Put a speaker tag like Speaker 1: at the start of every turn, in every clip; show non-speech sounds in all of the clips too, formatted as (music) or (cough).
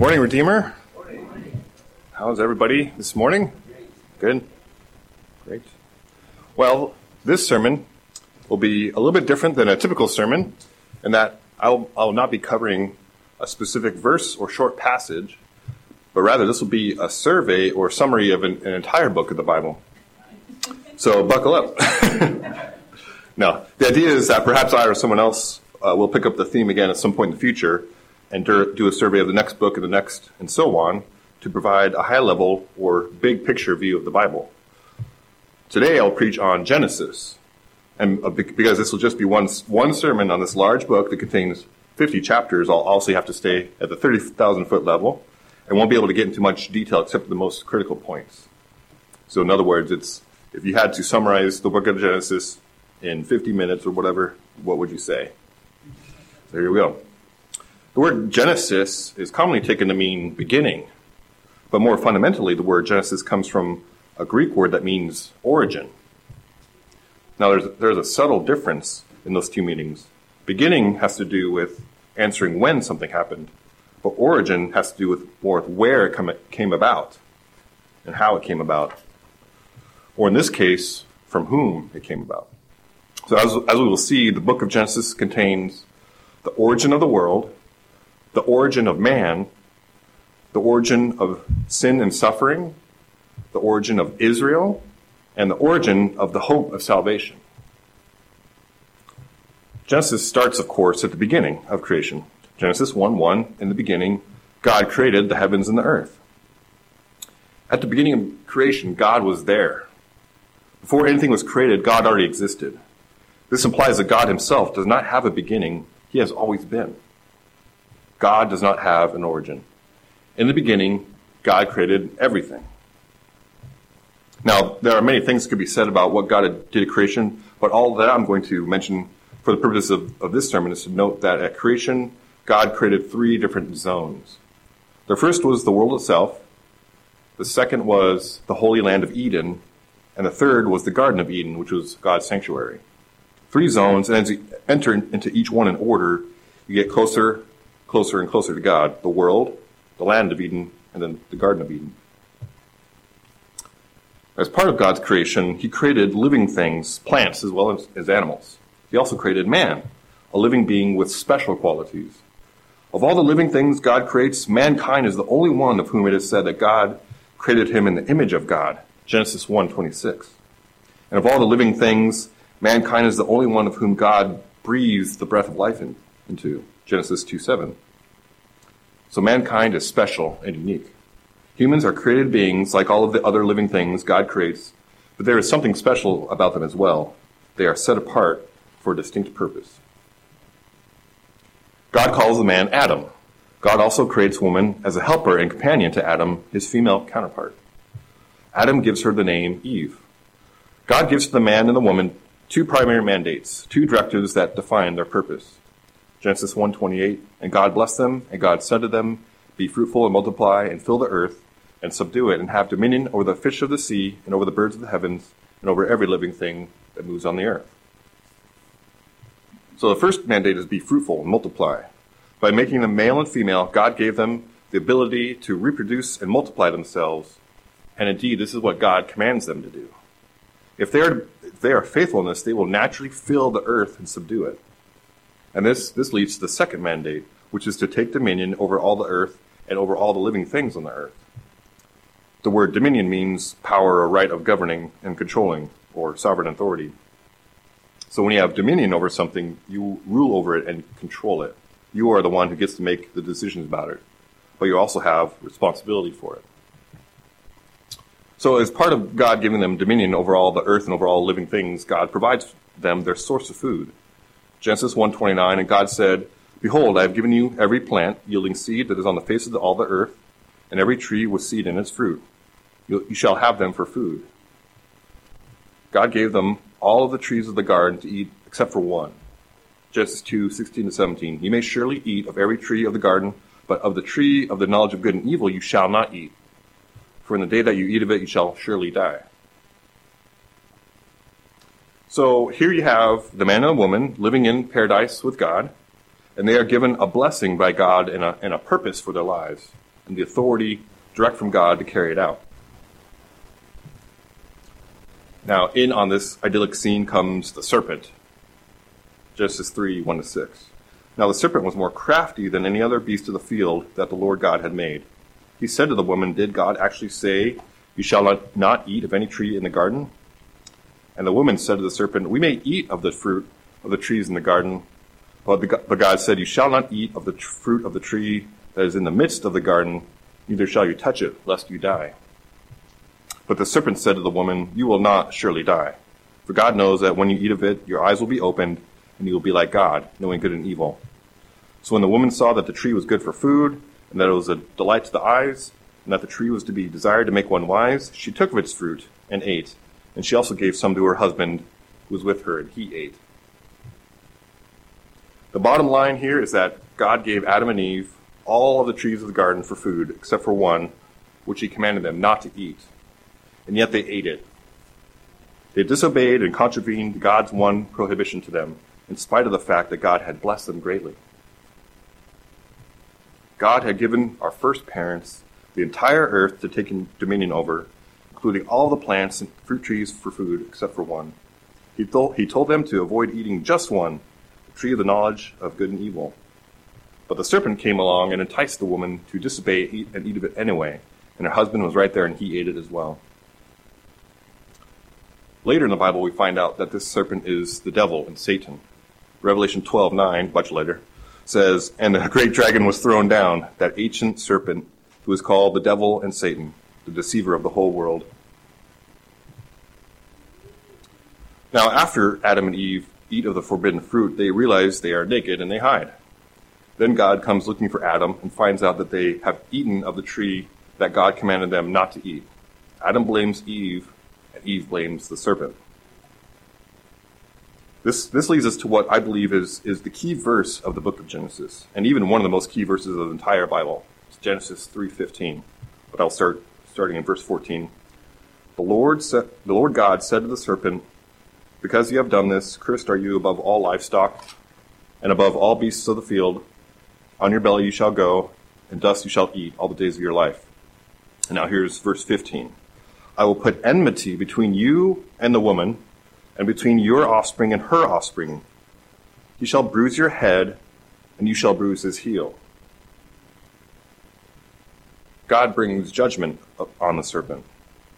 Speaker 1: Morning, Redeemer. How's everybody this morning? Good? Great. Well, this sermon will be a little bit different than a typical sermon in that I'll, I'll not be covering a specific verse or short passage, but rather this will be a survey or summary of an, an entire book of the Bible. So buckle up. (laughs) no, the idea is that perhaps I or someone else uh, will pick up the theme again at some point in the future and do a survey of the next book and the next, and so on, to provide a high level or big picture view of the Bible. Today I'll preach on Genesis, and uh, because this will just be one, one sermon on this large book that contains 50 chapters, I'll also have to stay at the 30,000 foot level and won't be able to get into much detail except the most critical points. So, in other words, it's if you had to summarize the book of Genesis in 50 minutes or whatever, what would you say? There you go. The word Genesis is commonly taken to mean beginning, but more fundamentally, the word Genesis comes from a Greek word that means origin. Now, there's, there's a subtle difference in those two meanings. Beginning has to do with answering when something happened, but origin has to do with more with where it come, came about and how it came about. Or in this case, from whom it came about. So, as, as we will see, the book of Genesis contains the origin of the world, the origin of man, the origin of sin and suffering, the origin of Israel, and the origin of the hope of salvation. Genesis starts, of course, at the beginning of creation. Genesis 1 1, in the beginning, God created the heavens and the earth. At the beginning of creation, God was there. Before anything was created, God already existed. This implies that God himself does not have a beginning, he has always been. God does not have an origin. In the beginning, God created everything. Now, there are many things that could be said about what God did at creation, but all that I'm going to mention for the purpose of, of this sermon is to note that at creation, God created three different zones. The first was the world itself, the second was the holy land of Eden, and the third was the Garden of Eden, which was God's sanctuary. Three zones, and as you enter into each one in order, you get closer closer and closer to God the world, the land of Eden, and then the Garden of Eden. As part of God's creation, He created living things, plants as well as, as animals. He also created man, a living being with special qualities. Of all the living things God creates, mankind is the only one of whom it is said that God created him in the image of God. Genesis 1:26. And of all the living things, mankind is the only one of whom God breathes the breath of life in, into. Genesis 2 7. So mankind is special and unique. Humans are created beings like all of the other living things God creates, but there is something special about them as well. They are set apart for a distinct purpose. God calls the man Adam. God also creates woman as a helper and companion to Adam, his female counterpart. Adam gives her the name Eve. God gives to the man and the woman two primary mandates, two directives that define their purpose. Genesis 1:28, and God blessed them, and God said to them, Be fruitful and multiply, and fill the earth, and subdue it, and have dominion over the fish of the sea, and over the birds of the heavens, and over every living thing that moves on the earth. So the first mandate is be fruitful and multiply. By making them male and female, God gave them the ability to reproduce and multiply themselves, and indeed, this is what God commands them to do. If they are, if they are faithful in this, they will naturally fill the earth and subdue it. And this, this leads to the second mandate, which is to take dominion over all the earth and over all the living things on the earth. The word dominion means power or right of governing and controlling, or sovereign authority. So when you have dominion over something, you rule over it and control it. You are the one who gets to make the decisions about it, but you also have responsibility for it. So as part of God giving them dominion over all the earth and over all living things, God provides them their source of food. Genesis 1:29, and God said, Behold, I have given you every plant yielding seed that is on the face of all the earth, and every tree with seed in its fruit. You, you shall have them for food. God gave them all of the trees of the garden to eat except for one. Genesis 2, 16 to 17. You may surely eat of every tree of the garden, but of the tree of the knowledge of good and evil you shall not eat. For in the day that you eat of it, you shall surely die. So here you have the man and the woman living in paradise with God, and they are given a blessing by God and a, and a purpose for their lives. and the authority direct from God to carry it out. Now, in on this idyllic scene comes the serpent. Genesis 3 1 to 6. Now the serpent was more crafty than any other beast of the field that the Lord God had made. He said to the woman, Did God actually say, You shall not, not eat of any tree in the garden? And the woman said to the serpent, We may eat of the fruit of the trees in the garden. But, the, but God said, You shall not eat of the tr- fruit of the tree that is in the midst of the garden, neither shall you touch it, lest you die. But the serpent said to the woman, You will not surely die. For God knows that when you eat of it, your eyes will be opened, and you will be like God, knowing good and evil. So when the woman saw that the tree was good for food, and that it was a delight to the eyes, and that the tree was to be desired to make one wise, she took of its fruit and ate. And she also gave some to her husband who was with her, and he ate. The bottom line here is that God gave Adam and Eve all of the trees of the garden for food, except for one, which he commanded them not to eat. And yet they ate it. They disobeyed and contravened God's one prohibition to them, in spite of the fact that God had blessed them greatly. God had given our first parents the entire earth to take dominion over, including all the plants and fruit trees for food except for one. He told, he told them to avoid eating just one, the tree of the knowledge of good and evil. But the serpent came along and enticed the woman to disobey and eat of it anyway, and her husband was right there and he ate it as well. Later in the Bible, we find out that this serpent is the devil and Satan. Revelation 12 9, much later, says, And the great dragon was thrown down, that ancient serpent who is called the devil and Satan, the deceiver of the whole world. Now, after Adam and Eve eat of the forbidden fruit, they realize they are naked and they hide. Then God comes looking for Adam and finds out that they have eaten of the tree that God commanded them not to eat. Adam blames Eve, and Eve blames the serpent. This, this leads us to what I believe is, is the key verse of the book of Genesis, and even one of the most key verses of the entire Bible. It's Genesis 3.15. But I'll start starting in verse 14. The Lord, sa- the Lord God said to the serpent, Because you have done this, cursed are you above all livestock, and above all beasts of the field. On your belly you shall go, and dust you shall eat all the days of your life. And now here's verse 15. I will put enmity between you and the woman, and between your offspring and her offspring. He shall bruise your head, and you shall bruise his heel. God brings judgment on the serpent.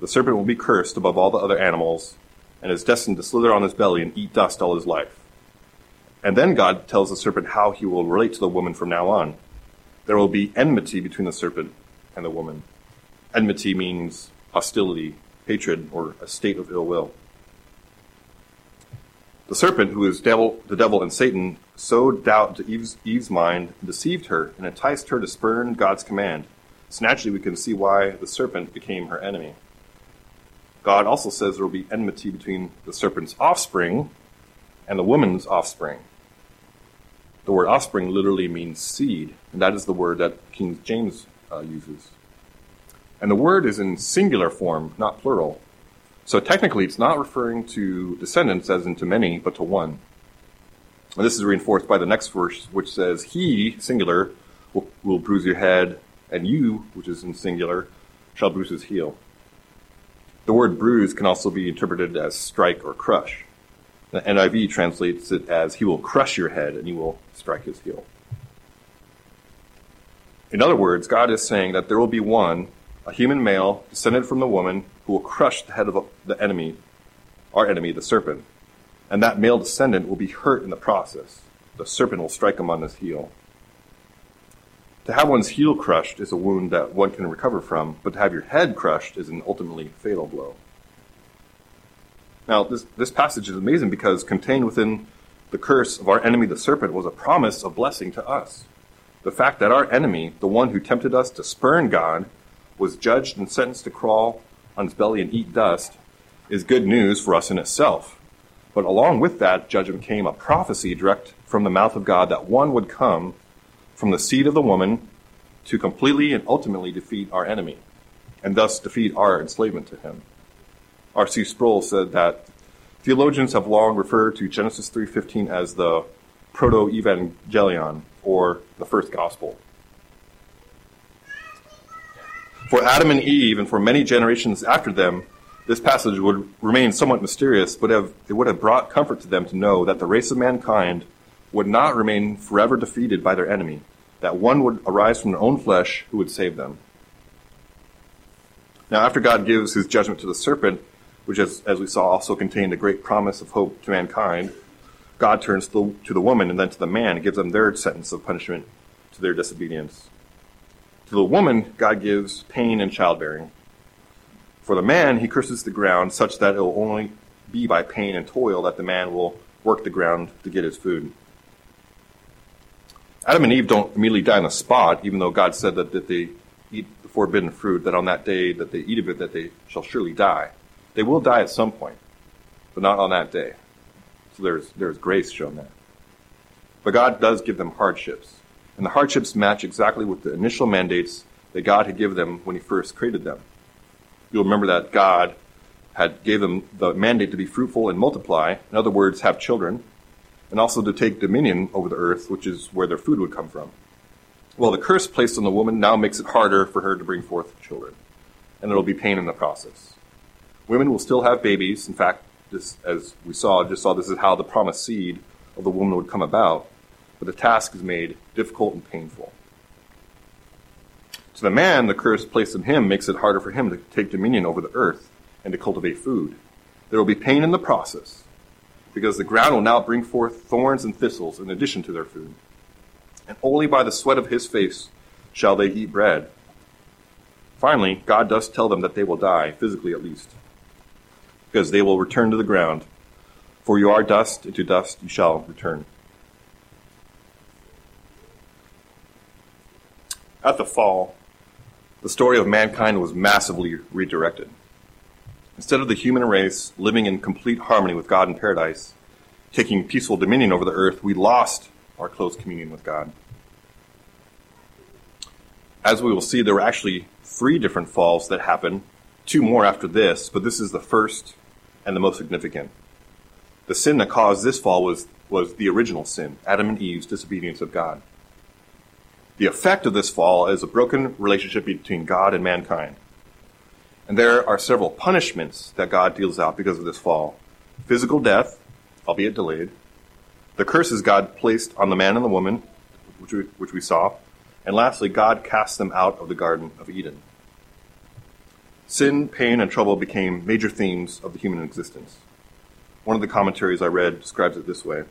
Speaker 1: The serpent will be cursed above all the other animals, and is destined to slither on his belly and eat dust all his life. And then God tells the serpent how he will relate to the woman from now on. There will be enmity between the serpent and the woman. Enmity means hostility, hatred, or a state of ill will. The serpent, who is devil, the devil and Satan, sowed doubt into Eve's, Eve's mind, deceived her, and enticed her to spurn God's command. So naturally, we can see why the serpent became her enemy. God also says there will be enmity between the serpent's offspring and the woman's offspring. The word offspring literally means seed, and that is the word that King James uh, uses. And the word is in singular form, not plural. So technically, it's not referring to descendants as in to many, but to one. And this is reinforced by the next verse, which says, He, singular, will, will bruise your head, and you, which is in singular, shall bruise his heel. The word bruise can also be interpreted as strike or crush. The NIV translates it as, He will crush your head, and you will strike his heel. In other words, God is saying that there will be one, a human male, descended from the woman, who will crush the head of the enemy, our enemy, the serpent. And that male descendant will be hurt in the process. The serpent will strike him on his heel. To have one's heel crushed is a wound that one can recover from, but to have your head crushed is an ultimately fatal blow. Now, this, this passage is amazing because contained within the curse of our enemy, the serpent, was a promise of blessing to us. The fact that our enemy, the one who tempted us to spurn God, was judged and sentenced to crawl on his belly and eat dust is good news for us in itself. But along with that judgment came a prophecy direct from the mouth of God that one would come from the seed of the woman to completely and ultimately defeat our enemy, and thus defeat our enslavement to him. R.C. Sproul said that theologians have long referred to Genesis 3:15 as the proto-evangelion or the first gospel. For Adam and Eve, and for many generations after them, this passage would remain somewhat mysterious, but have, it would have brought comfort to them to know that the race of mankind would not remain forever defeated by their enemy, that one would arise from their own flesh who would save them. Now, after God gives his judgment to the serpent, which, as, as we saw, also contained a great promise of hope to mankind, God turns to the, to the woman and then to the man and gives them their sentence of punishment to their disobedience. To the woman, God gives pain and childbearing. For the man, he curses the ground such that it will only be by pain and toil that the man will work the ground to get his food. Adam and Eve don't immediately die on the spot, even though God said that, that they eat the forbidden fruit, that on that day that they eat of it, that they shall surely die. They will die at some point, but not on that day. So there's, there's grace shown there. But God does give them hardships. And the hardships match exactly with the initial mandates that God had given them when he first created them. You'll remember that God had gave them the mandate to be fruitful and multiply, in other words, have children, and also to take dominion over the earth, which is where their food would come from. Well, the curse placed on the woman now makes it harder for her to bring forth children, and it'll be pain in the process. Women will still have babies. In fact, this, as we saw, just saw this is how the promised seed of the woman would come about, but the task is made difficult and painful. To the man, the curse placed on him makes it harder for him to take dominion over the earth and to cultivate food. There will be pain in the process, because the ground will now bring forth thorns and thistles in addition to their food. And only by the sweat of his face shall they eat bread. Finally, God does tell them that they will die, physically at least, because they will return to the ground. For you are dust, and to dust you shall return. At the fall, the story of mankind was massively redirected. Instead of the human race living in complete harmony with God in paradise, taking peaceful dominion over the earth, we lost our close communion with God. As we will see, there were actually three different falls that happened, two more after this, but this is the first and the most significant. The sin that caused this fall was, was the original sin, Adam and Eve's disobedience of God. The effect of this fall is a broken relationship between God and mankind. And there are several punishments that God deals out because of this fall physical death, albeit delayed, the curses God placed on the man and the woman, which we, which we saw, and lastly, God cast them out of the Garden of Eden. Sin, pain, and trouble became major themes of the human existence. One of the commentaries I read describes it this way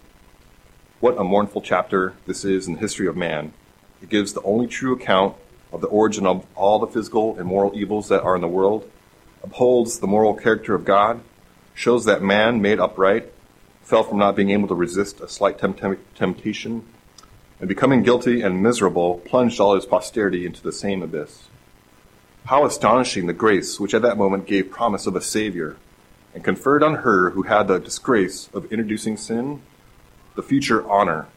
Speaker 1: What a mournful chapter this is in the history of man. It gives the only true account of the origin of all the physical and moral evils that are in the world, upholds the moral character of God, shows that man, made upright, fell from not being able to resist a slight temptation, and becoming guilty and miserable, plunged all his posterity into the same abyss. How astonishing the grace which at that moment gave promise of a Savior, and conferred on her who had the disgrace of introducing sin, the future honor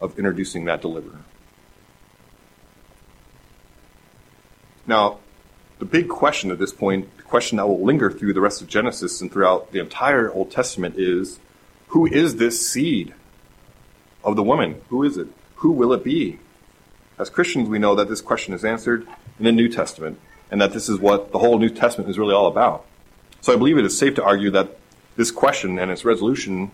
Speaker 1: of introducing that deliverer. Now, the big question at this point, the question that will linger through the rest of Genesis and throughout the entire Old Testament is who is this seed of the woman? Who is it? Who will it be? As Christians, we know that this question is answered in the New Testament and that this is what the whole New Testament is really all about. So I believe it is safe to argue that this question and its resolution,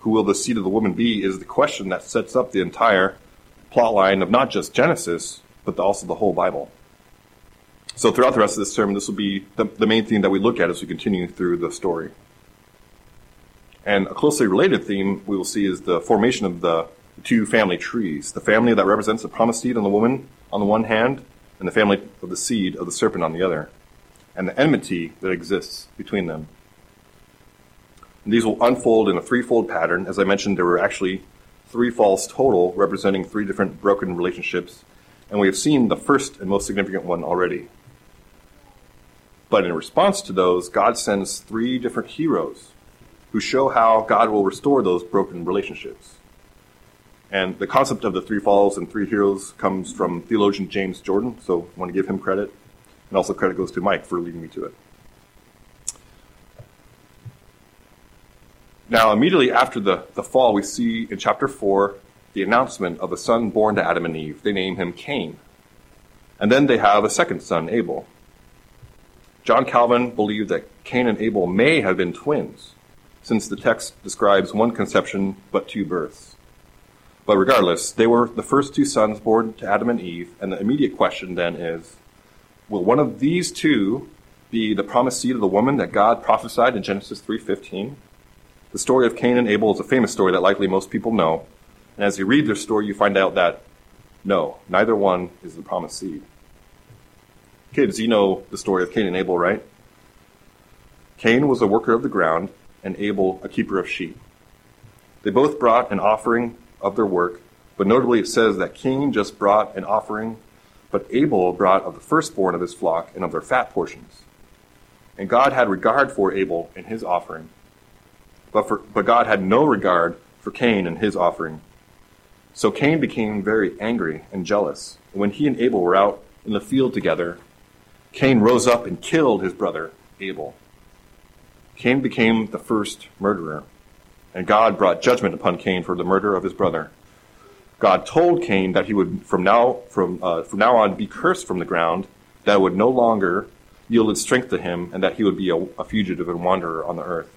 Speaker 1: who will the seed of the woman be, is the question that sets up the entire plot line of not just Genesis, but also the whole Bible. So throughout the rest of this sermon, this will be the, the main theme that we look at as we continue through the story. And a closely related theme we will see is the formation of the two family trees. The family that represents the promised seed on the woman on the one hand, and the family of the seed of the serpent on the other, and the enmity that exists between them. And these will unfold in a threefold pattern. As I mentioned, there were actually three falls total, representing three different broken relationships, and we have seen the first and most significant one already. But in response to those, God sends three different heroes who show how God will restore those broken relationships. And the concept of the three falls and three heroes comes from theologian James Jordan, so I want to give him credit. And also credit goes to Mike for leading me to it. Now, immediately after the, the fall, we see in chapter 4 the announcement of a son born to Adam and Eve. They name him Cain. And then they have a second son, Abel. John Calvin believed that Cain and Abel may have been twins, since the text describes one conception but two births. But regardless, they were the first two sons born to Adam and Eve, and the immediate question then is will one of these two be the promised seed of the woman that God prophesied in Genesis 3:15? The story of Cain and Abel is a famous story that likely most people know. And as you read their story, you find out that no, neither one is the promised seed. Kids, you know the story of Cain and Abel, right? Cain was a worker of the ground, and Abel a keeper of sheep. They both brought an offering of their work, but notably it says that Cain just brought an offering, but Abel brought of the firstborn of his flock and of their fat portions. And God had regard for Abel and his offering, but, for, but God had no regard for Cain and his offering. So Cain became very angry and jealous. And when he and Abel were out in the field together, Cain rose up and killed his brother Abel. Cain became the first murderer, and God brought judgment upon Cain for the murder of his brother. God told Cain that he would from now from uh, from now on be cursed from the ground, that it would no longer yield its strength to him, and that he would be a, a fugitive and wanderer on the earth.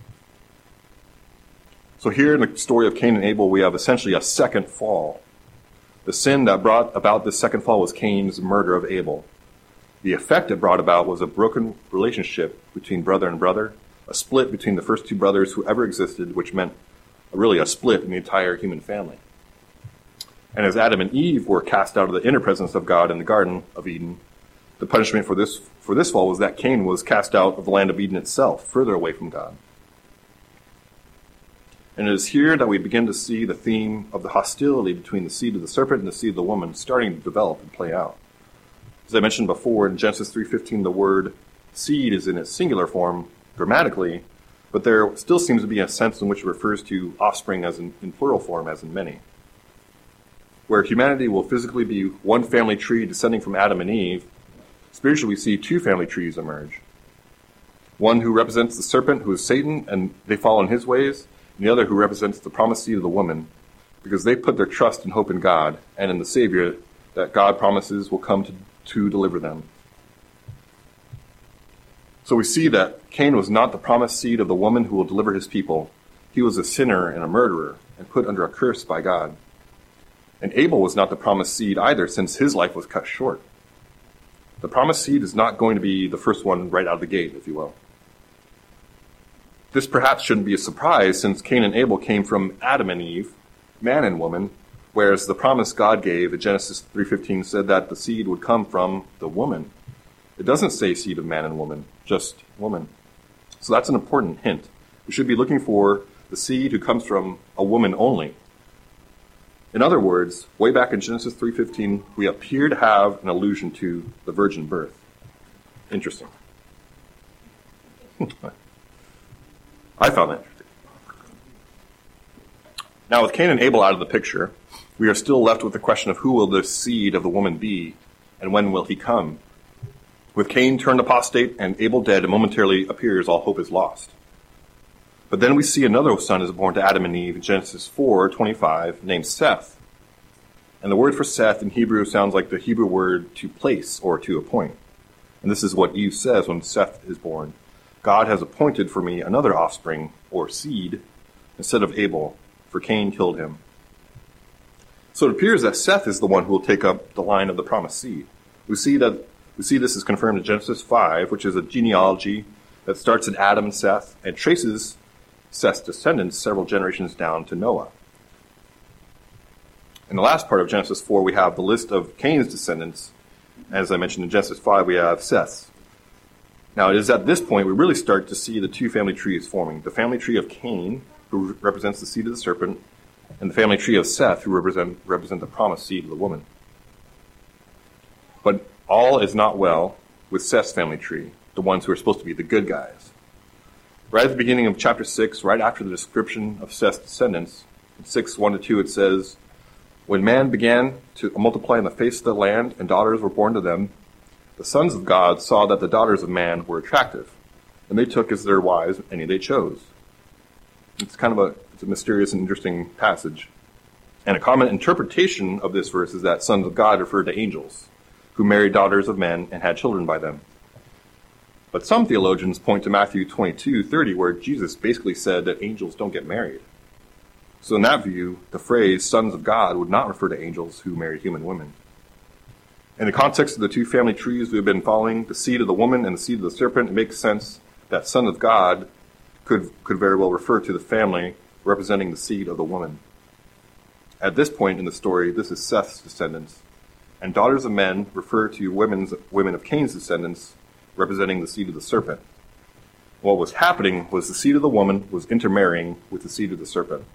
Speaker 1: So here in the story of Cain and Abel, we have essentially a second fall. The sin that brought about this second fall was Cain's murder of Abel. The effect it brought about was a broken relationship between brother and brother, a split between the first two brothers who ever existed, which meant really a split in the entire human family. And as Adam and Eve were cast out of the inner presence of God in the Garden of Eden, the punishment for this, for this fall was that Cain was cast out of the land of Eden itself, further away from God. And it is here that we begin to see the theme of the hostility between the seed of the serpent and the seed of the woman starting to develop and play out. As I mentioned before, in Genesis 3.15, the word seed is in its singular form grammatically, but there still seems to be a sense in which it refers to offspring as in, in plural form, as in many. Where humanity will physically be one family tree descending from Adam and Eve, spiritually we see two family trees emerge. One who represents the serpent, who is Satan, and they follow in his ways, and the other who represents the promised seed of the woman, because they put their trust and hope in God and in the Savior that God promises will come to to deliver them. So we see that Cain was not the promised seed of the woman who will deliver his people. He was a sinner and a murderer and put under a curse by God. And Abel was not the promised seed either, since his life was cut short. The promised seed is not going to be the first one right out of the gate, if you will. This perhaps shouldn't be a surprise, since Cain and Abel came from Adam and Eve, man and woman, Whereas the promise God gave in Genesis 3:15 said that the seed would come from the woman. It doesn't say seed of man and woman, just woman. So that's an important hint. We should be looking for the seed who comes from a woman only. In other words, way back in Genesis 3:15, we appear to have an allusion to the virgin birth. Interesting. (laughs) I found that interesting. Now, with Cain and Abel out of the picture, we are still left with the question of who will the seed of the woman be, and when will he come? With Cain turned apostate and Abel dead, it momentarily appears all hope is lost. But then we see another son is born to Adam and Eve in Genesis 4:25, named Seth. And the word for Seth in Hebrew sounds like the Hebrew word to place or to appoint. And this is what Eve says when Seth is born. God has appointed for me another offspring, or seed, instead of Abel, for Cain killed him. So it appears that Seth is the one who will take up the line of the promised seed. We see that we see this is confirmed in Genesis 5, which is a genealogy that starts in Adam and Seth and traces Seth's descendants several generations down to Noah. In the last part of Genesis 4, we have the list of Cain's descendants. As I mentioned in Genesis 5, we have Seth's. Now, it is at this point we really start to see the two family trees forming the family tree of Cain, who represents the seed of the serpent, and the family tree of Seth, who represent, represent the promised seed of the woman. But all is not well with Seth's family tree, the ones who are supposed to be the good guys. Right at the beginning of chapter 6, right after the description of Seth's descendants, in 6 1 to 2, it says, When man began to multiply on the face of the land, and daughters were born to them, the sons of God saw that the daughters of man were attractive, and they took as their wives any they chose. It's kind of a it's a mysterious and interesting passage. And a common interpretation of this verse is that sons of God refer to angels who married daughters of men and had children by them. But some theologians point to Matthew 22 30, where Jesus basically said that angels don't get married. So, in that view, the phrase sons of God would not refer to angels who marry human women. In the context of the two family trees we have been following, the seed of the woman and the seed of the serpent, it makes sense that son of God could, could very well refer to the family representing the seed of the woman. At this point in the story, this is Seth's descendants, and daughters of men refer to women's, women of Cain's descendants, representing the seed of the serpent. What was happening was the seed of the woman was intermarrying with the seed of the serpent.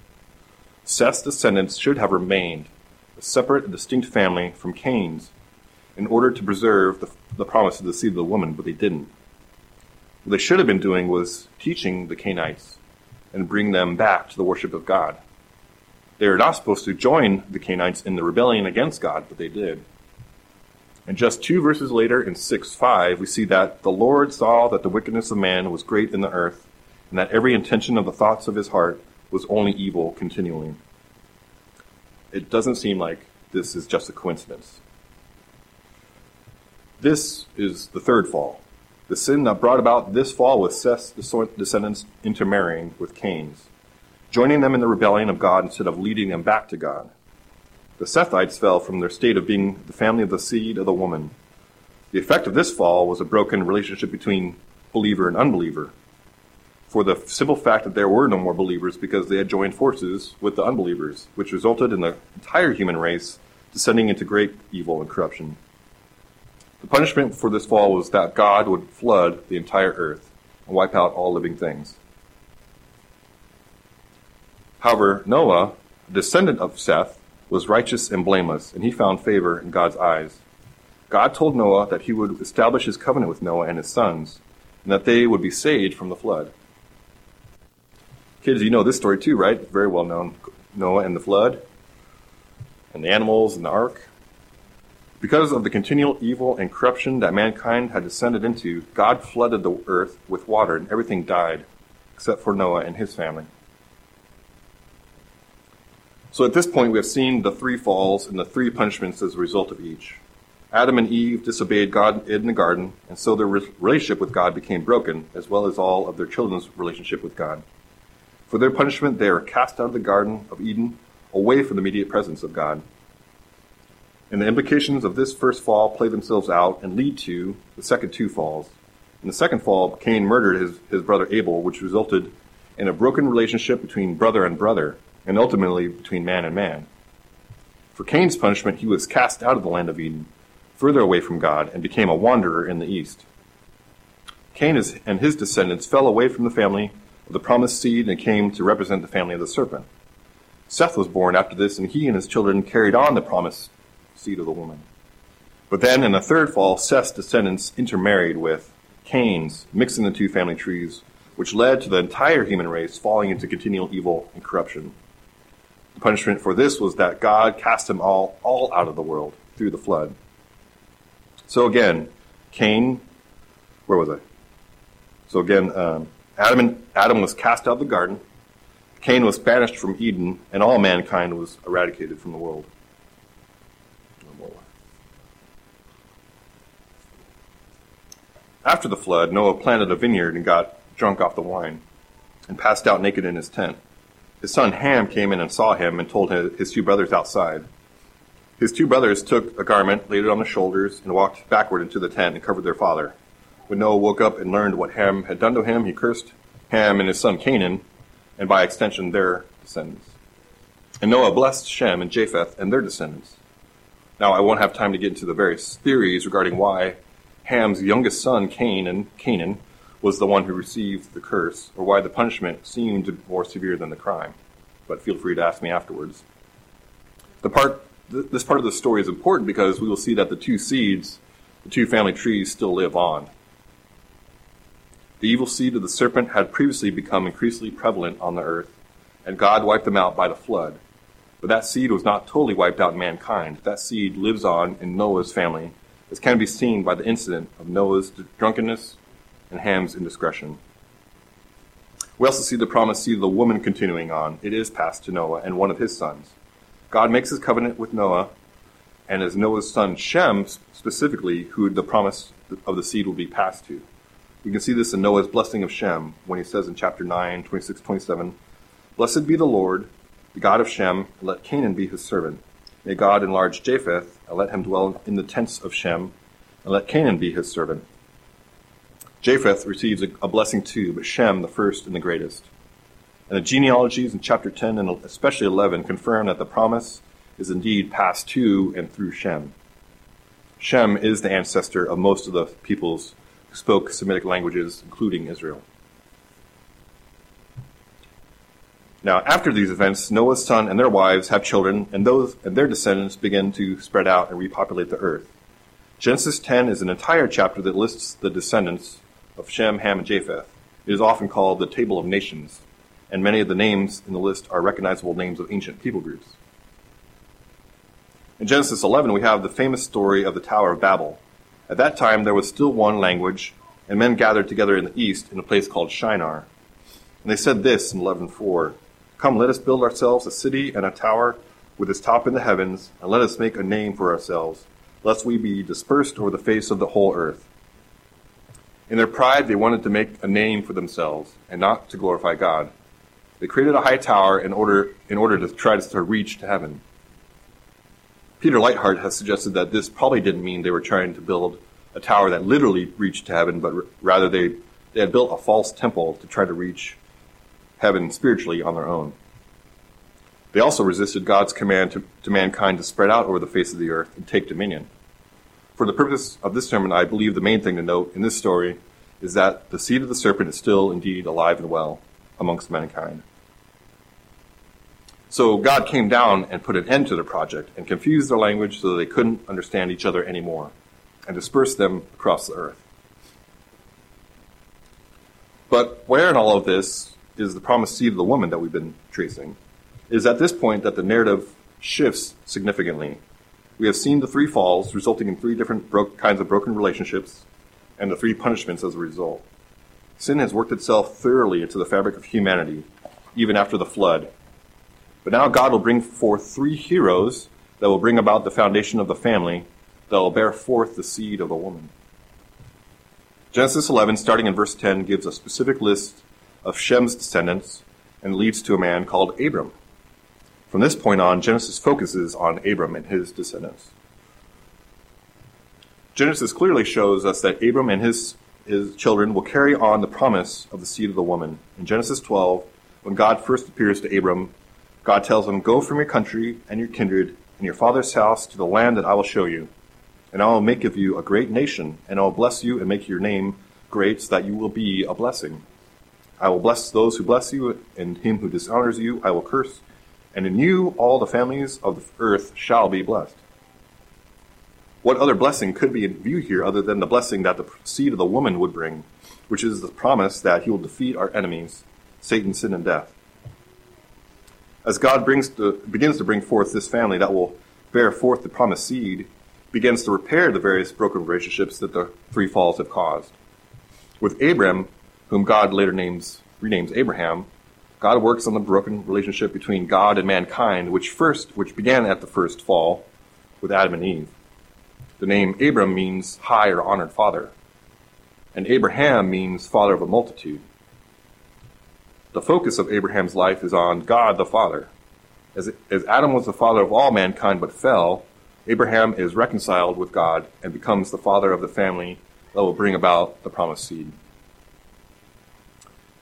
Speaker 1: Seth's descendants should have remained a separate and distinct family from Cain's in order to preserve the, the promise of the seed of the woman, but they didn't. What they should have been doing was teaching the Cainites and bring them back to the worship of God. They were not supposed to join the Cainites in the rebellion against God, but they did. And just two verses later, in 6 5, we see that the Lord saw that the wickedness of man was great in the earth, and that every intention of the thoughts of his heart was only evil continually. It doesn't seem like this is just a coincidence. This is the third fall. The sin that brought about this fall was Seth's descendants intermarrying with Cain's joining them in the rebellion of God instead of leading them back to God. The Sethites fell from their state of being the family of the seed of the woman. The effect of this fall was a broken relationship between believer and unbeliever. For the simple fact that there were no more believers because they had joined forces with the unbelievers, which resulted in the entire human race descending into great evil and corruption. The punishment for this fall was that God would flood the entire earth and wipe out all living things. However, Noah, a descendant of Seth, was righteous and blameless, and he found favor in God's eyes. God told Noah that he would establish his covenant with Noah and his sons, and that they would be saved from the flood. Kids, you know this story too, right? Very well known. Noah and the flood, and the animals and the ark. Because of the continual evil and corruption that mankind had descended into, God flooded the earth with water, and everything died, except for Noah and his family. So at this point, we have seen the three falls and the three punishments as a result of each. Adam and Eve disobeyed God in the garden, and so their relationship with God became broken, as well as all of their children's relationship with God. For their punishment, they are cast out of the Garden of Eden, away from the immediate presence of God. And the implications of this first fall play themselves out and lead to the second two falls. In the second fall, Cain murdered his, his brother Abel, which resulted in a broken relationship between brother and brother, and ultimately between man and man. For Cain's punishment, he was cast out of the land of Eden, further away from God, and became a wanderer in the east. Cain and his descendants fell away from the family of the promised seed and came to represent the family of the serpent. Seth was born after this, and he and his children carried on the promised seed of the woman. But then, in the third fall, Seth's descendants intermarried with Cain's, mixing the two family trees, which led to the entire human race falling into continual evil and corruption. The punishment for this was that God cast them all, all out of the world through the flood. So again, Cain, where was I? So again, um, Adam, and, Adam was cast out of the garden. Cain was banished from Eden, and all mankind was eradicated from the world. After the flood, Noah planted a vineyard and got drunk off the wine, and passed out naked in his tent. His son Ham came in and saw him and told his two brothers outside. His two brothers took a garment, laid it on their shoulders, and walked backward into the tent and covered their father. When Noah woke up and learned what Ham had done to him, he cursed Ham and his son Canaan, and by extension their descendants. And Noah blessed Shem and Japheth and their descendants. Now, I won't have time to get into the various theories regarding why Ham's youngest son, Canaan, Canaan was the one who received the curse, or why the punishment seemed more severe than the crime. But feel free to ask me afterwards. The part, th- this part of the story is important because we will see that the two seeds, the two family trees, still live on. The evil seed of the serpent had previously become increasingly prevalent on the earth, and God wiped them out by the flood. But that seed was not totally wiped out in mankind. That seed lives on in Noah's family, can be seen by the incident of Noah's drunkenness and Ham's indiscretion. We also see the promise seed of the woman continuing on. It is passed to Noah and one of his sons. God makes his covenant with Noah, and as Noah's son Shem, specifically, who the promise of the seed will be passed to. We can see this in Noah's blessing of Shem when he says in chapter 9, 26, 27, Blessed be the Lord, the God of Shem, and let Canaan be his servant. May God enlarge Japheth, and let him dwell in the tents of Shem, and let Canaan be his servant. Japheth receives a, a blessing too, but Shem the first and the greatest. And the genealogies in chapter 10 and especially 11 confirm that the promise is indeed passed to and through Shem. Shem is the ancestor of most of the peoples who spoke Semitic languages, including Israel. Now, after these events, Noah's son and their wives have children, and those and their descendants begin to spread out and repopulate the earth. Genesis 10 is an entire chapter that lists the descendants of Shem, Ham, and Japheth. It is often called the Table of Nations, and many of the names in the list are recognizable names of ancient people groups. In Genesis 11, we have the famous story of the Tower of Babel. At that time, there was still one language, and men gathered together in the east in a place called Shinar. And they said this in 11:4, "Come, let us build ourselves a city and a tower with its top in the heavens, and let us make a name for ourselves, lest we be dispersed over the face of the whole earth." In their pride, they wanted to make a name for themselves and not to glorify God. They created a high tower in order in order to try to reach to heaven. Peter Leithart has suggested that this probably didn't mean they were trying to build a tower that literally reached to heaven, but rather they, they had built a false temple to try to reach heaven spiritually on their own. They also resisted God's command to, to mankind to spread out over the face of the earth and take dominion. For the purpose of this sermon, I believe the main thing to note in this story is that the seed of the serpent is still indeed alive and well amongst mankind. So God came down and put an end to the project and confused their language so that they couldn't understand each other anymore and dispersed them across the earth. But where in all of this is the promised seed of the woman that we've been tracing? It is at this point that the narrative shifts significantly. We have seen the three falls resulting in three different bro- kinds of broken relationships and the three punishments as a result. Sin has worked itself thoroughly into the fabric of humanity, even after the flood, but now God will bring forth three heroes that will bring about the foundation of the family that will bear forth the seed of the woman. Genesis 11, starting in verse 10, gives a specific list of Shem's descendants and leads to a man called Abram. From this point on, Genesis focuses on Abram and his descendants. Genesis clearly shows us that Abram and his, his children will carry on the promise of the seed of the woman. In Genesis 12, when God first appears to Abram God tells him, Go from your country and your kindred and your father's house to the land that I will show you. And I will make of you a great nation, and I will bless you and make your name great, so that you will be a blessing. I will bless those who bless you, and him who dishonors you I will curse. And in you all the families of the earth shall be blessed. What other blessing could be in view here other than the blessing that the seed of the woman would bring, which is the promise that he will defeat our enemies, Satan, sin, and death? As God brings to, begins to bring forth this family that will bear forth the promised seed, begins to repair the various broken relationships that the three falls have caused. With Abram, whom God later names renames Abraham, God works on the broken relationship between God and mankind, which first which began at the first fall with Adam and Eve. The name Abram means high or honored father, and Abraham means father of a multitude the focus of Abraham's life is on God the Father. As, as Adam was the father of all mankind but fell, Abraham is reconciled with God and becomes the father of the family that will bring about the promised seed.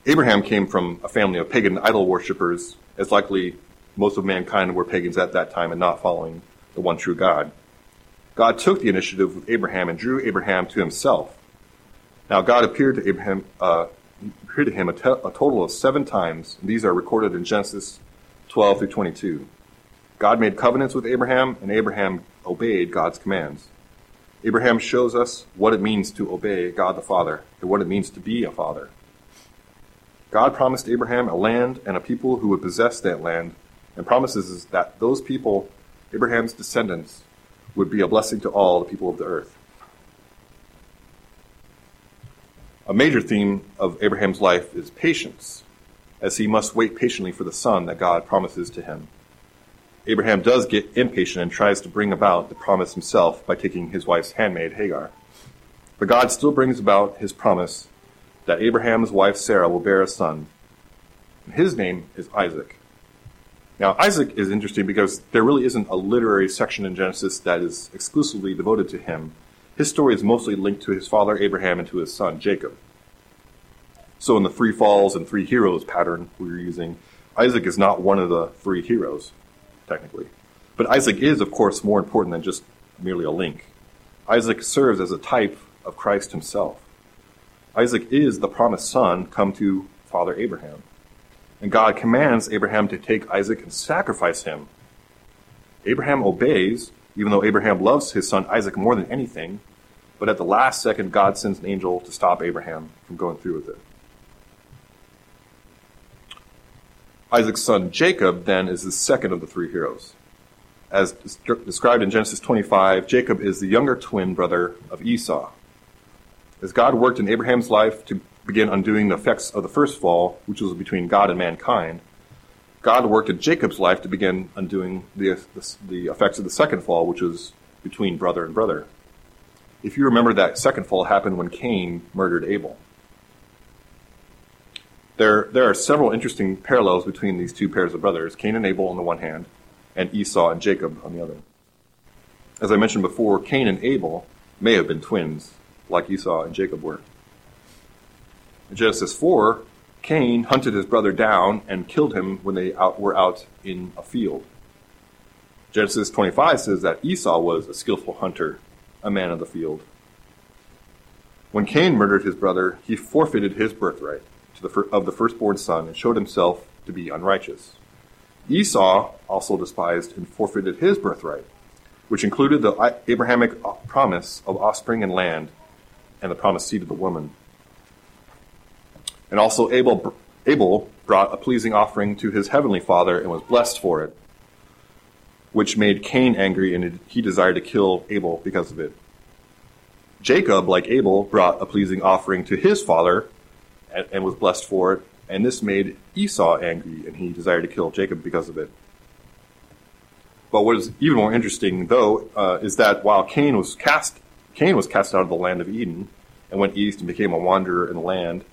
Speaker 1: Abraham came from a family of pagan idol worshippers, as likely most of mankind were pagans at that time and not following the one true God. God took the initiative with Abraham and drew Abraham to himself. Now, God appeared to Abraham, uh, appeared to him a, a total of seven times. And these are recorded in Genesis 12 through 22. God made covenants with Abraham, and Abraham obeyed God's commands. Abraham shows us what it means to obey God the Father and what it means to be a father. God promised Abraham a land and a people who would possess that land, and promises that those people, Abraham's descendants, would be a blessing to all the people of the earth. A major theme of Abraham's life is patience, as he must wait patiently for the son that God promises to him. Abraham does get impatient and tries to bring about the promise himself by taking his wife's handmaid, Hagar. But God still brings about his promise that Abraham's wife Sarah will bear a son. His name is Isaac. Now, Isaac is interesting because there really isn't a literary section in Genesis that is exclusively devoted to him. His story is mostly linked to his father Abraham and to his son Jacob. So, in the three falls and three heroes pattern we are using, Isaac is not one of the three heroes, technically. But Isaac is, of course, more important than just merely a link. Isaac serves as a type of Christ himself. Isaac is the promised son come to Father Abraham. And God commands Abraham to take Isaac and sacrifice him. Abraham obeys, even though Abraham loves his son Isaac more than anything. But at the last second, God sends an angel to stop Abraham from going through with it. Isaac's son Jacob, then, is the second of the three heroes. As described in Genesis 25, Jacob is the younger twin brother of Esau. As God worked in Abraham's life to begin undoing the effects of the first fall, which was between God and mankind, God worked in Jacob's life to begin undoing the, the, the effects of the second fall, which was between brother and brother. If you remember, that second fall happened when Cain murdered Abel. There, there are several interesting parallels between these two pairs of brothers, Cain and Abel on the one hand, and Esau and Jacob on the other. As I mentioned before, Cain and Abel may have been twins, like Esau and Jacob were. In Genesis 4, Cain hunted his brother down and killed him when they out, were out in a field. Genesis 25 says that Esau was a skillful hunter, a man of the field. When Cain murdered his brother, he forfeited his birthright the, of the firstborn son and showed himself to be unrighteous. Esau also despised and forfeited his birthright, which included the Abrahamic uh, promise of offspring and land and the promised seed of the woman. And also Abel, Abel brought a pleasing offering to his heavenly father and was blessed for it, which made Cain angry and he desired to kill Abel because of it. Jacob, like Abel, brought a pleasing offering to his father and, and was blessed for it, and this made Esau angry and he desired to kill Jacob because of it. But what is even more interesting, though, uh, is that while Cain was cast, Cain was cast out of the land of Eden and went east and became a wanderer in the land.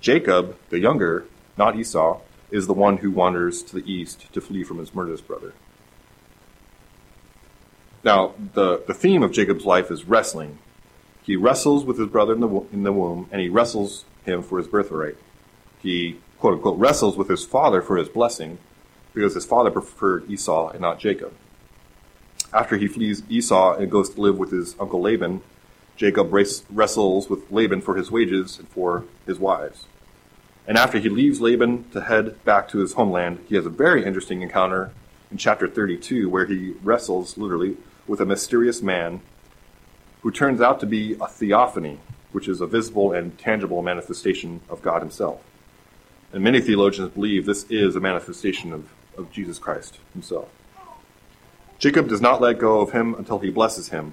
Speaker 1: Jacob, the younger, not Esau, is the one who wanders to the east to flee from his murderous brother. Now, the, the theme of Jacob's life is wrestling. He wrestles with his brother in the, in the womb, and he wrestles him for his birthright. He, quote unquote, wrestles with his father for his blessing because his father preferred Esau and not Jacob. After he flees Esau and goes to live with his uncle Laban, Jacob wrestles with Laban for his wages and for his wives. And after he leaves Laban to head back to his homeland, he has a very interesting encounter in chapter 32 where he wrestles, literally, with a mysterious man who turns out to be a theophany, which is a visible and tangible manifestation of God himself. And many theologians believe this is a manifestation of, of Jesus Christ himself. Jacob does not let go of him until he blesses him,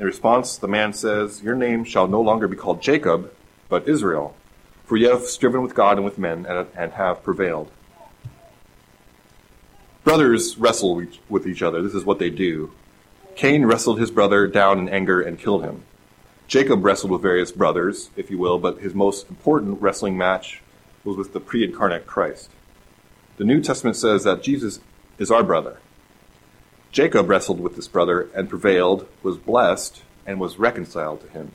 Speaker 1: in response, the man says, Your name shall no longer be called Jacob, but Israel, for you have striven with God and with men and, and have prevailed. Brothers wrestle with each other. This is what they do. Cain wrestled his brother down in anger and killed him. Jacob wrestled with various brothers, if you will, but his most important wrestling match was with the pre incarnate Christ. The New Testament says that Jesus is our brother. Jacob wrestled with this brother and prevailed, was blessed, and was reconciled to him.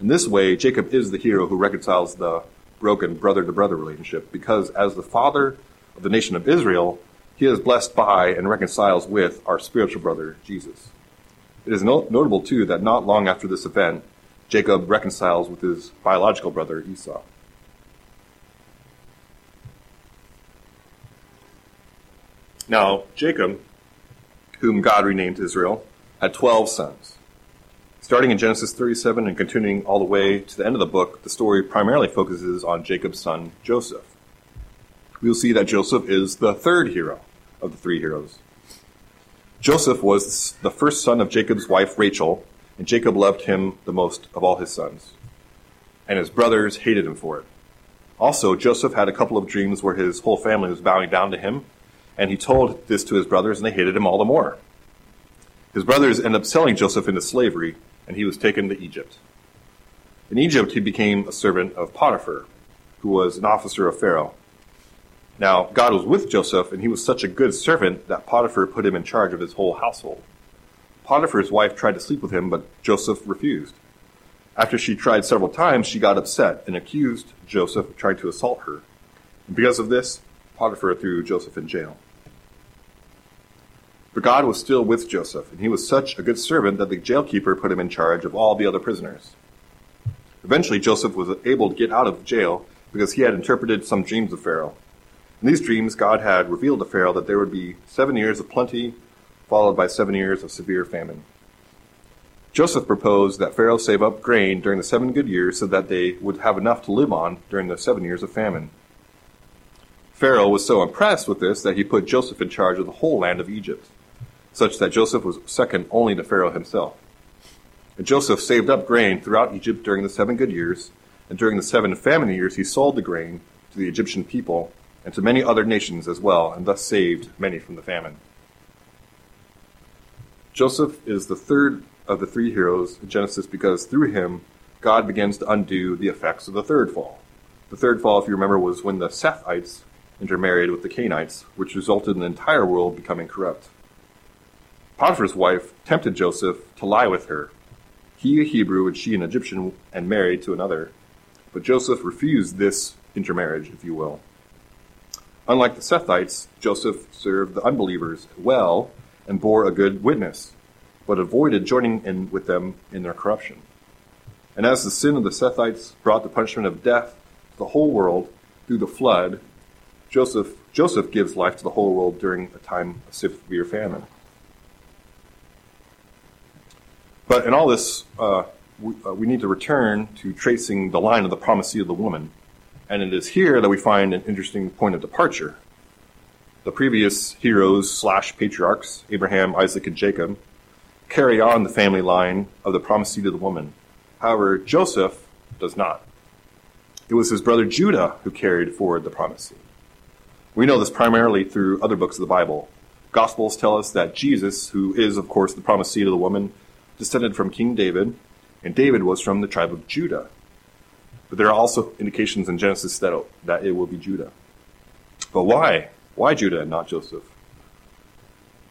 Speaker 1: In this way, Jacob is the hero who reconciles the broken brother to brother relationship because, as the father of the nation of Israel, he is blessed by and reconciles with our spiritual brother, Jesus. It is no- notable, too, that not long after this event, Jacob reconciles with his biological brother, Esau. Now, Jacob whom God renamed Israel, had 12 sons. Starting in Genesis 37 and continuing all the way to the end of the book, the story primarily focuses on Jacob's son, Joseph. We'll see that Joseph is the third hero of the three heroes. Joseph was the first son of Jacob's wife, Rachel, and Jacob loved him the most of all his sons. And his brothers hated him for it. Also, Joseph had a couple of dreams where his whole family was bowing down to him, and he told this to his brothers, and they hated him all the more. His brothers ended up selling Joseph into slavery, and he was taken to Egypt. In Egypt, he became a servant of Potiphar, who was an officer of Pharaoh. Now, God was with Joseph, and he was such a good servant that Potiphar put him in charge of his whole household. Potiphar's wife tried to sleep with him, but Joseph refused. After she tried several times, she got upset and accused Joseph of trying to assault her. And because of this, Potiphar threw Joseph in jail. But God was still with Joseph, and he was such a good servant that the jailkeeper put him in charge of all the other prisoners. Eventually, Joseph was able to get out of jail because he had interpreted some dreams of Pharaoh. In these dreams, God had revealed to Pharaoh that there would be seven years of plenty, followed by seven years of severe famine. Joseph proposed that Pharaoh save up grain during the seven good years so that they would have enough to live on during the seven years of famine. Pharaoh was so impressed with this that he put Joseph in charge of the whole land of Egypt, such that Joseph was second only to Pharaoh himself. And Joseph saved up grain throughout Egypt during the seven good years, and during the seven famine years he sold the grain to the Egyptian people and to many other nations as well, and thus saved many from the famine. Joseph is the third of the three heroes in Genesis because through him, God begins to undo the effects of the third fall. The third fall, if you remember, was when the Sethites intermarried with the Cainites, which resulted in the entire world becoming corrupt. Potiphar's wife tempted Joseph to lie with her. He a Hebrew and she an Egyptian and married to another. But Joseph refused this intermarriage, if you will. Unlike the Sethites, Joseph served the unbelievers well and bore a good witness but avoided joining in with them in their corruption. And as the sin of the Sethites brought the punishment of death to the whole world through the flood, Joseph, Joseph gives life to the whole world during a time of severe famine. But in all this, uh, we, uh, we need to return to tracing the line of the promised seed of the woman. And it is here that we find an interesting point of departure. The previous heroes slash patriarchs, Abraham, Isaac, and Jacob, carry on the family line of the promised seed of the woman. However, Joseph does not. It was his brother Judah who carried forward the promised seed. We know this primarily through other books of the Bible. Gospels tell us that Jesus, who is, of course, the promised seed of the woman, descended from King David, and David was from the tribe of Judah. But there are also indications in Genesis that, that it will be Judah. But why? Why Judah and not Joseph?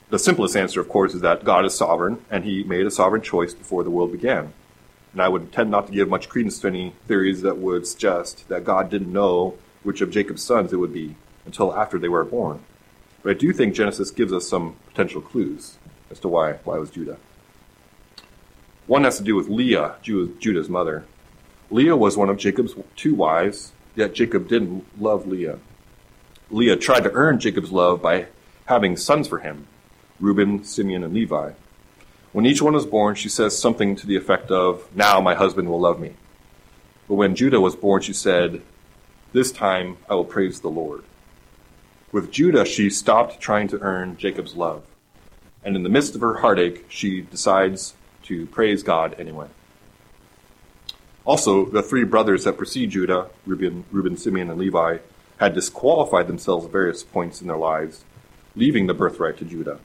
Speaker 1: The simplest answer, of course, is that God is sovereign, and he made a sovereign choice before the world began. And I would tend not to give much credence to any theories that would suggest that God didn't know which of Jacob's sons it would be until after they were born. But I do think Genesis gives us some potential clues as to why, why it was Judah. One has to do with Leah, Judah's mother. Leah was one of Jacob's two wives, yet Jacob didn't love Leah. Leah tried to earn Jacob's love by having sons for him, Reuben, Simeon, and Levi. When each one was born, she says something to the effect of, Now my husband will love me. But when Judah was born, she said, This time I will praise the Lord. With Judah, she stopped trying to earn Jacob's love. And in the midst of her heartache, she decides to praise God anyway. Also, the three brothers that precede Judah, Reuben, Reuben, Simeon, and Levi, had disqualified themselves at various points in their lives, leaving the birthright to Judah.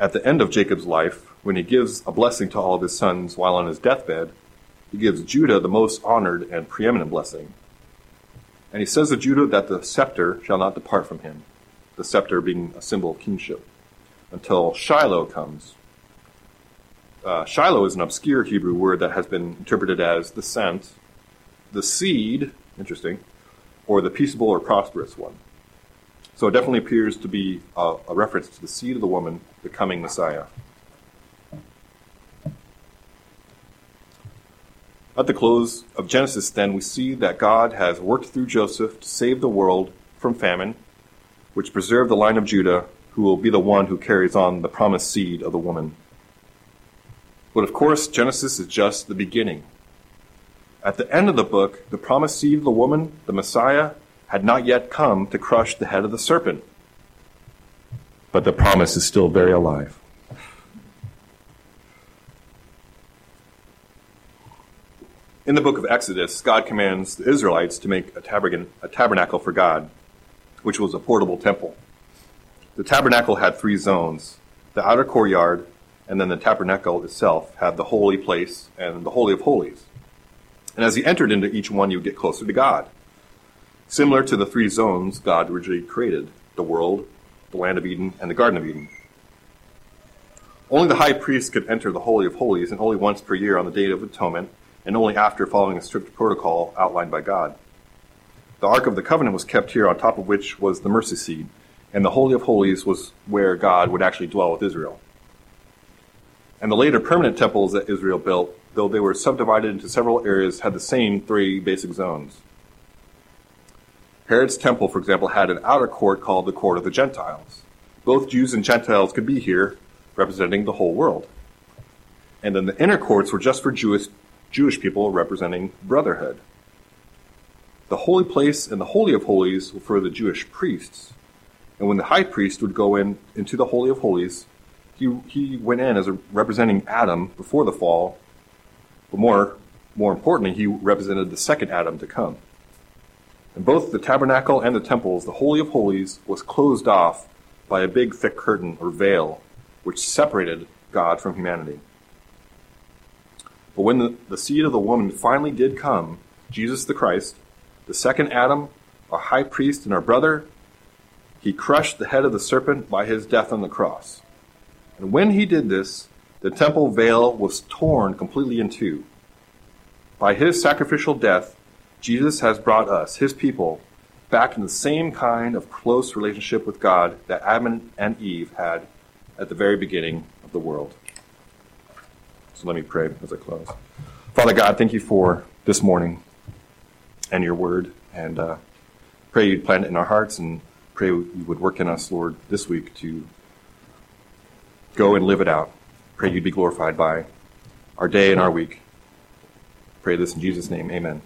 Speaker 1: At the end of Jacob's life, when he gives a blessing to all of his sons while on his deathbed, he gives Judah the most honored and preeminent blessing. And he says to Judah that the scepter shall not depart from him, the scepter being a symbol of kingship, until Shiloh comes. Uh, Shiloh is an obscure Hebrew word that has been interpreted as the sent, the seed, interesting, or the peaceable or prosperous one. So it definitely appears to be a, a reference to the seed of the woman, the coming Messiah. At the close of Genesis, then, we see that God has worked through Joseph to save the world from famine, which preserved the line of Judah, who will be the one who carries on the promised seed of the woman. But of course, Genesis is just the beginning. At the end of the book, the promised seed of the woman, the Messiah, had not yet come to crush the head of the serpent. But the promise is still very alive. In the book of Exodus, God commands the Israelites to make a, tabernacle for God, which was a portable temple. The tabernacle had three zones the outer courtyard, and then the tabernacle itself had the holy place and the Holy of Holies. And as you entered into each one, you would get closer to God. Similar to the three zones God originally created the world, the land of Eden, and the Garden of Eden. Only the high priest could enter the Holy of Holies, and only once per year on the Day of Atonement, and only after following a strict protocol outlined by God. The Ark of the Covenant was kept here, on top of which was the mercy seat, and the Holy of Holies was where God would actually dwell with Israel. And the later permanent temples that Israel built, though they were subdivided into several areas, had the same three basic zones. Herod's temple, for example, had an outer court called the Court of the Gentiles. Both Jews and Gentiles could be here, representing the whole world. And then the inner courts were just for Jewish, Jewish people, representing brotherhood. The holy place and the Holy of Holies were for the Jewish priests. And when the high priest would go in into the Holy of Holies, he, he went in as representing Adam before the fall, but more, more importantly, he represented the second Adam to come. In both the tabernacle and the temples, the Holy of Holies was closed off by a big thick curtain or veil, which separated God from humanity. But when the, the seed of the woman finally did come, Jesus the Christ, the second Adam, our high priest and our brother, he crushed the head of the serpent by his death on the cross. And when he did this, the temple veil was torn completely in two. By his sacrificial death, Jesus has brought us, his people, back in the same kind of close relationship with God that Adam and Eve had at the very beginning of the world. So let me pray as I close. Father God, thank you for this morning and your word, and uh, pray you'd plant it in our hearts and pray you would work in us, Lord, this week to go and live it out. Pray you'd be glorified by our day and our week. Pray this in Jesus' name. Amen.